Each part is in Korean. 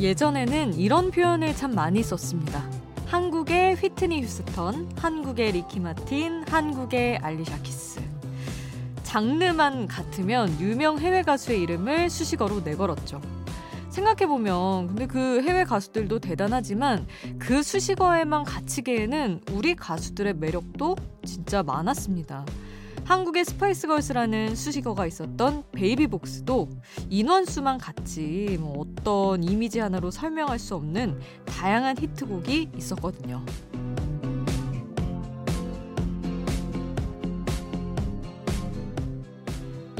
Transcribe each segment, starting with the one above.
예전에는 이런 표현을 참 많이 썼습니다. 한국의 휘트니 휴스턴, 한국의 리키 마틴, 한국의 알리샤 키스. 장르만 같으면 유명 해외 가수의 이름을 수식어로 내걸었죠. 생각해보면 근데 그 해외 가수들도 대단하지만 그 수식어에만 갇히기에는 우리 가수들의 매력도 진짜 많았습니다. 한국의 스파이스걸스라는 수식어가 있었던 베이비복스도 인원수만 같지 뭐 어떤 이미지 하나로 설명할 수 없는 다양한 히트곡이 있었거든요.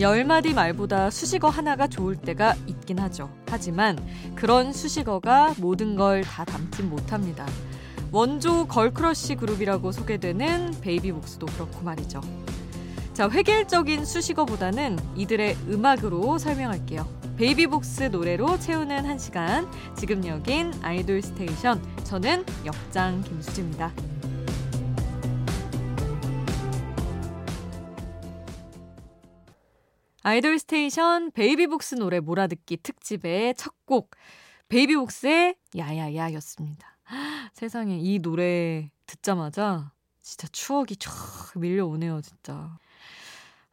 열 마디 말보다 수식어 하나가 좋을 때가 있긴 하죠. 하지만 그런 수식어가 모든 걸 다 담진 못합니다. 원조 girl crush 그룹이라고 소개되는 베이비복스도 그렇고 말이죠. 자, 획일적인 수식어보다는 이들의 음악으로 설명할게요. 베이비복스 노래로 채우는 한 시간. 지금 여긴 아이돌 스테이션. 저는 역장 김수지입니다. 아이돌 스테이션 베이비복스 노래 몰아듣기 특집의 첫 곡 베이비복스의 야야야였습니다. 세상에 이 노래 듣자마자 진짜 추억이 쫙 밀려오네요, 진짜.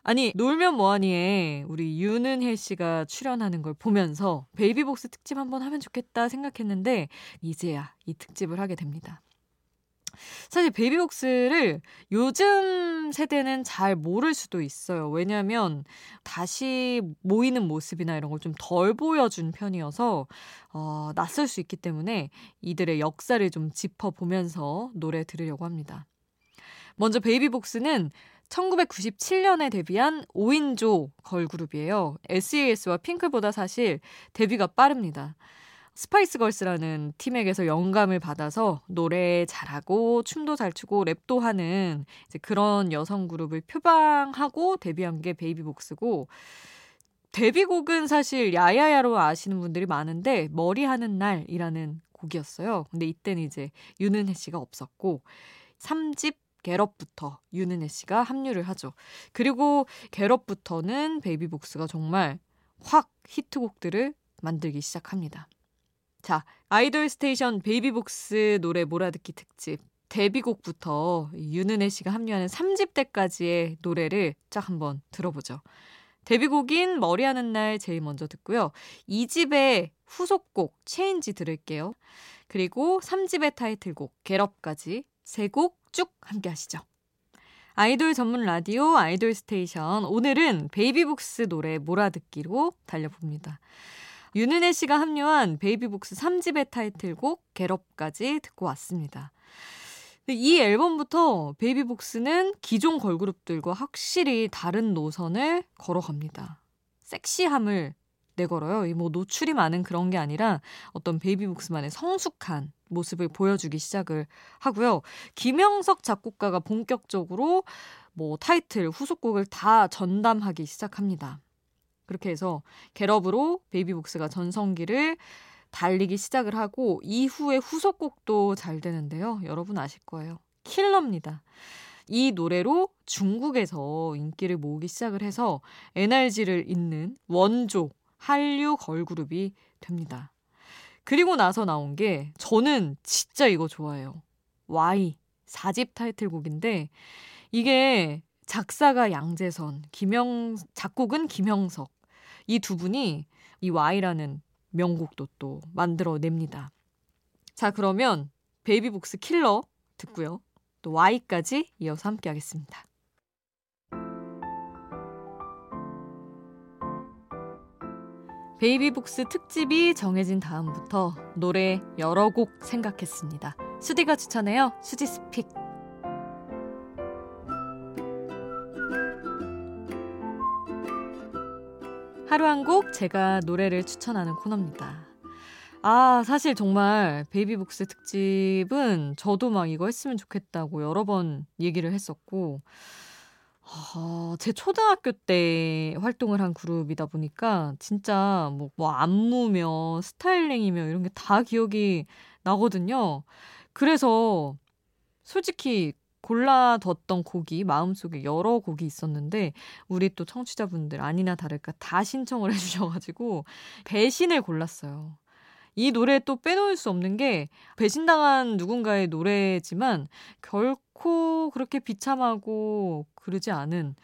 아니 놀면 뭐하니에 우리 윤은혜 씨가 출연하는 걸 보면서 베이비복스 특집 한번 하면 좋겠다 생각했는데 이제야 이 특집을 하게 됩니다. 사실 베이비복스를 요즘 세대는 잘 모를 수도 있어요. 왜냐하면 다시 모이는 모습이나 이런 걸 좀 덜 보여준 편이어서 어, 낯설 수 있기 때문에 이들의 역사를 좀 짚어보면서 노래 들으려고 합니다. 먼저 베이비복스는 1997년에 데뷔한 5인조 걸그룹이에요. SES와 핑클보다 사실 데뷔가 빠릅니다. 스파이스 걸스라는 팀에게서 영감을 받아서 노래 잘하고 춤도 잘 추고 랩도 하는 그런 여성 그룹을 표방하고 데뷔한 게 베이비복스고 데뷔곡은 사실 야야야로 아시는 분들이 많은데 머리하는 날이라는 곡이었어요. 근데 이때는 이제 윤은혜 씨가 없었고 3집 Get Up부터 윤은혜 씨가 합류를 하죠. 그리고 Get Up부터는 베이비복스가 정말 확 히트곡들을 만들기 시작합니다. 자, 아이돌 스테이션 베이비복스 노래 몰아듣기 특집 데뷔곡부터 윤은혜 씨가 합류하는 3집 때까지의 노래를 쫙 한번 들어보죠. 데뷔곡인 머리하는 날 제일 먼저 듣고요. 2집의 후속곡 Change 들을게요. 그리고 3집의 타이틀곡 Get Up까지 세 곡 쭉 함께 하시죠. 아이돌 전문 라디오 아이돌 스테이션. 오늘은 베이비복스 노래 몰아듣기로 달려봅니다. 윤은혜 씨가 합류한 베이비복스 3집의 타이틀곡 Get Up까지 듣고 왔습니다. 이 앨범부터 베이비복스는 기존 걸그룹들과 확실히 다른 노선을 걸어갑니다. 섹시함을 내걸어요. 뭐 노출이 많은 그런 게 아니라 어떤 베이비복스만의 성숙한 모습을 보여주기 시작을 하고요. 김영석 작곡가가 본격적으로 뭐 타이틀, 후속곡을 다 전담하기 시작합니다. 그렇게 해서 겟업으로 베이비복스가 전성기를 달리기 시작을 하고 이후에 후속곡도 잘 되는데요. 여러분 아실 거예요. 킬러입니다. 이 노래로 중국에서 인기를 모으기 시작을 해서 NRG를 잇는 원조 한류 걸그룹이 됩니다. 그리고 나서 나온 게 저는 진짜 이거 좋아해요. Y 4집 타이틀곡인데 이게 작사가 양재선, 김영 작곡은 김영석. 이 두 분이 이 Y라는 명곡도 또 만들어냅니다. 자, 그러면 베이비복스 킬러 듣고요. 또 Why까지 이어서 함께 하겠습니다. 베이비복스 특집이 정해진 다음부터 노래 여러 곡 생각했습니다. 수디가 추천해요. 수디's Pick. 하루 한 곡 제가 노래를 추천하는 코너입니다. 아, 사실 정말 베이비복스 특집은 저도 막 이거 했으면 좋겠다고 여러 번 얘기를 했었고, 아, 제 초등학교 때 활동을 한 그룹이다 보니까 진짜 뭐, 뭐 안무며 스타일링이며 이런 게 다 기억이 나거든요. 그래서 솔직히 골라뒀던 곡이 마음속에 여러 곡이 있었는데 우리 또 청취자분들 아니나 다를까 다 신청을 해주셔가지고 배신을 골랐어요. 이 노래 또 빼놓을 수 없는 게 배신당한 누군가의 노래지만 결코 그렇게 비참하고 그러지 않은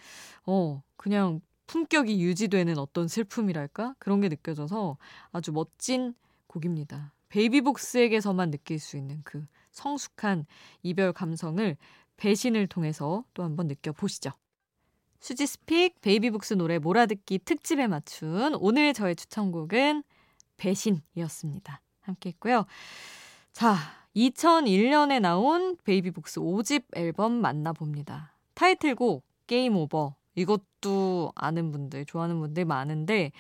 어 그냥 품격이 유지되는 어떤 슬픔이랄까 그런 게 느껴져서 아주 멋진 곡입니다. 베이비복스에게서만 느낄 수 있는 그 성숙한 이별 감성을 배신을 통해서 또 한번 느껴보시죠. 수디's Pick 베이비복스 노래 몰아듣기 특집에 맞춘 오늘 저의 추천곡은 배신이었습니다. 함께 했고요. 자, 2001년에 나온 베이비복스 5집 앨범 만나봅니다. 타이틀곡 Game Over. 이것도 아는 분들, 좋아하는 분들 많은데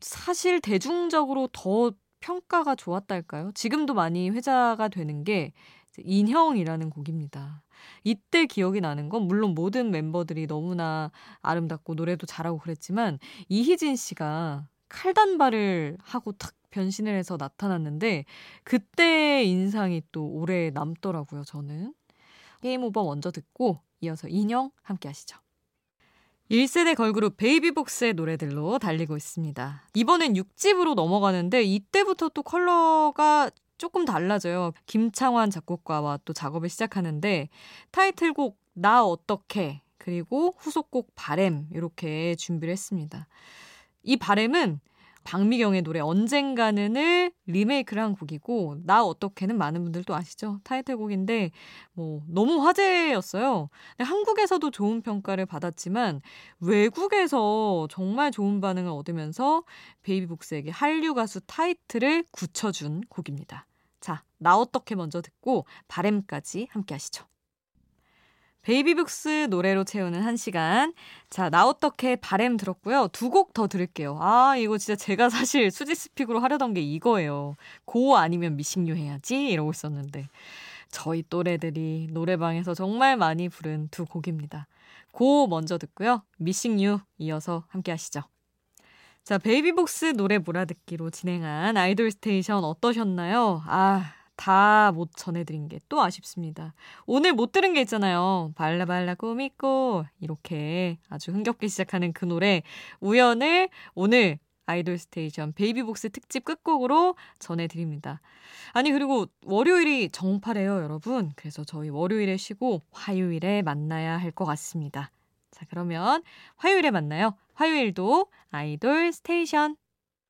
사실 대중적으로 더 평가가 좋았달까요? 지금도 많이 회자가 되는 게 인형이라는 곡입니다. 이때 기억이 나는 건 물론 모든 멤버들이 너무나 아름답고 노래도 잘하고 그랬지만 이희진 씨가 칼단발을 하고 탁 변신을 해서 나타났는데 그때의 인상이 또 오래 남더라고요, 저는. 게임 오버 먼저 듣고 이어서 인형 함께 하시죠. 1세대 걸그룹 베이비복스의 노래들로 달리고 있습니다. 이번엔 6집으로 넘어가는데 이때부터 또 컬러가 조금 달라져요. 김창완 작곡가와 또 작업을 시작하는데 타이틀곡 나 어떻게 그리고 후속곡 바램 이렇게 준비를 했습니다. 이 바램은 박미경의 노래 언젠가는을 리메이크를 한 곡이고 나 어떻게는 많은 분들도 아시죠? 타이틀곡인데 뭐 너무 화제였어요. 한국에서도 좋은 평가를 받았지만 외국에서 정말 좋은 반응을 얻으면서 베이비복스에게 한류 가수 타이틀을 굳혀준 곡입니다. 자, 나 어떻게 먼저 듣고 바램까지 함께 하시죠. 베이비복스 노래로 채우는 한 시간. 자, 나 어떻게 바램 들었고요. 두 곡 더 들을게요. 아, 이거 진짜 제가 사실 수디's Pick으로 하려던 게 이거예요. Go 아니면 Missing You 해야지 이러고 있었는데. 저희 또래들이 노래방에서 정말 많이 부른 두 곡입니다. Go 먼저 듣고요. Missing You 이어서 함께 하시죠. 자, 베이비복스 노래 몰아듣기로 진행한 아이돌 스테이션 어떠셨나요? 아, 다 못 전해드린 게 또 아쉽습니다. 오늘 못 들은 게 있잖아요. 발라발라 꾸미꼬 이렇게 아주 흥겹게 시작하는 그 노래 우연을 오늘 아이돌 스테이션 베이비복스 특집 끝곡으로 전해드립니다. 아니 그리고 월요일이 정파래요 여러분. 그래서 저희 월요일에 쉬고 화요일에 만나야 할 것 같습니다. 자 그러면 화요일에 만나요. 화요일도 아이돌 스테이션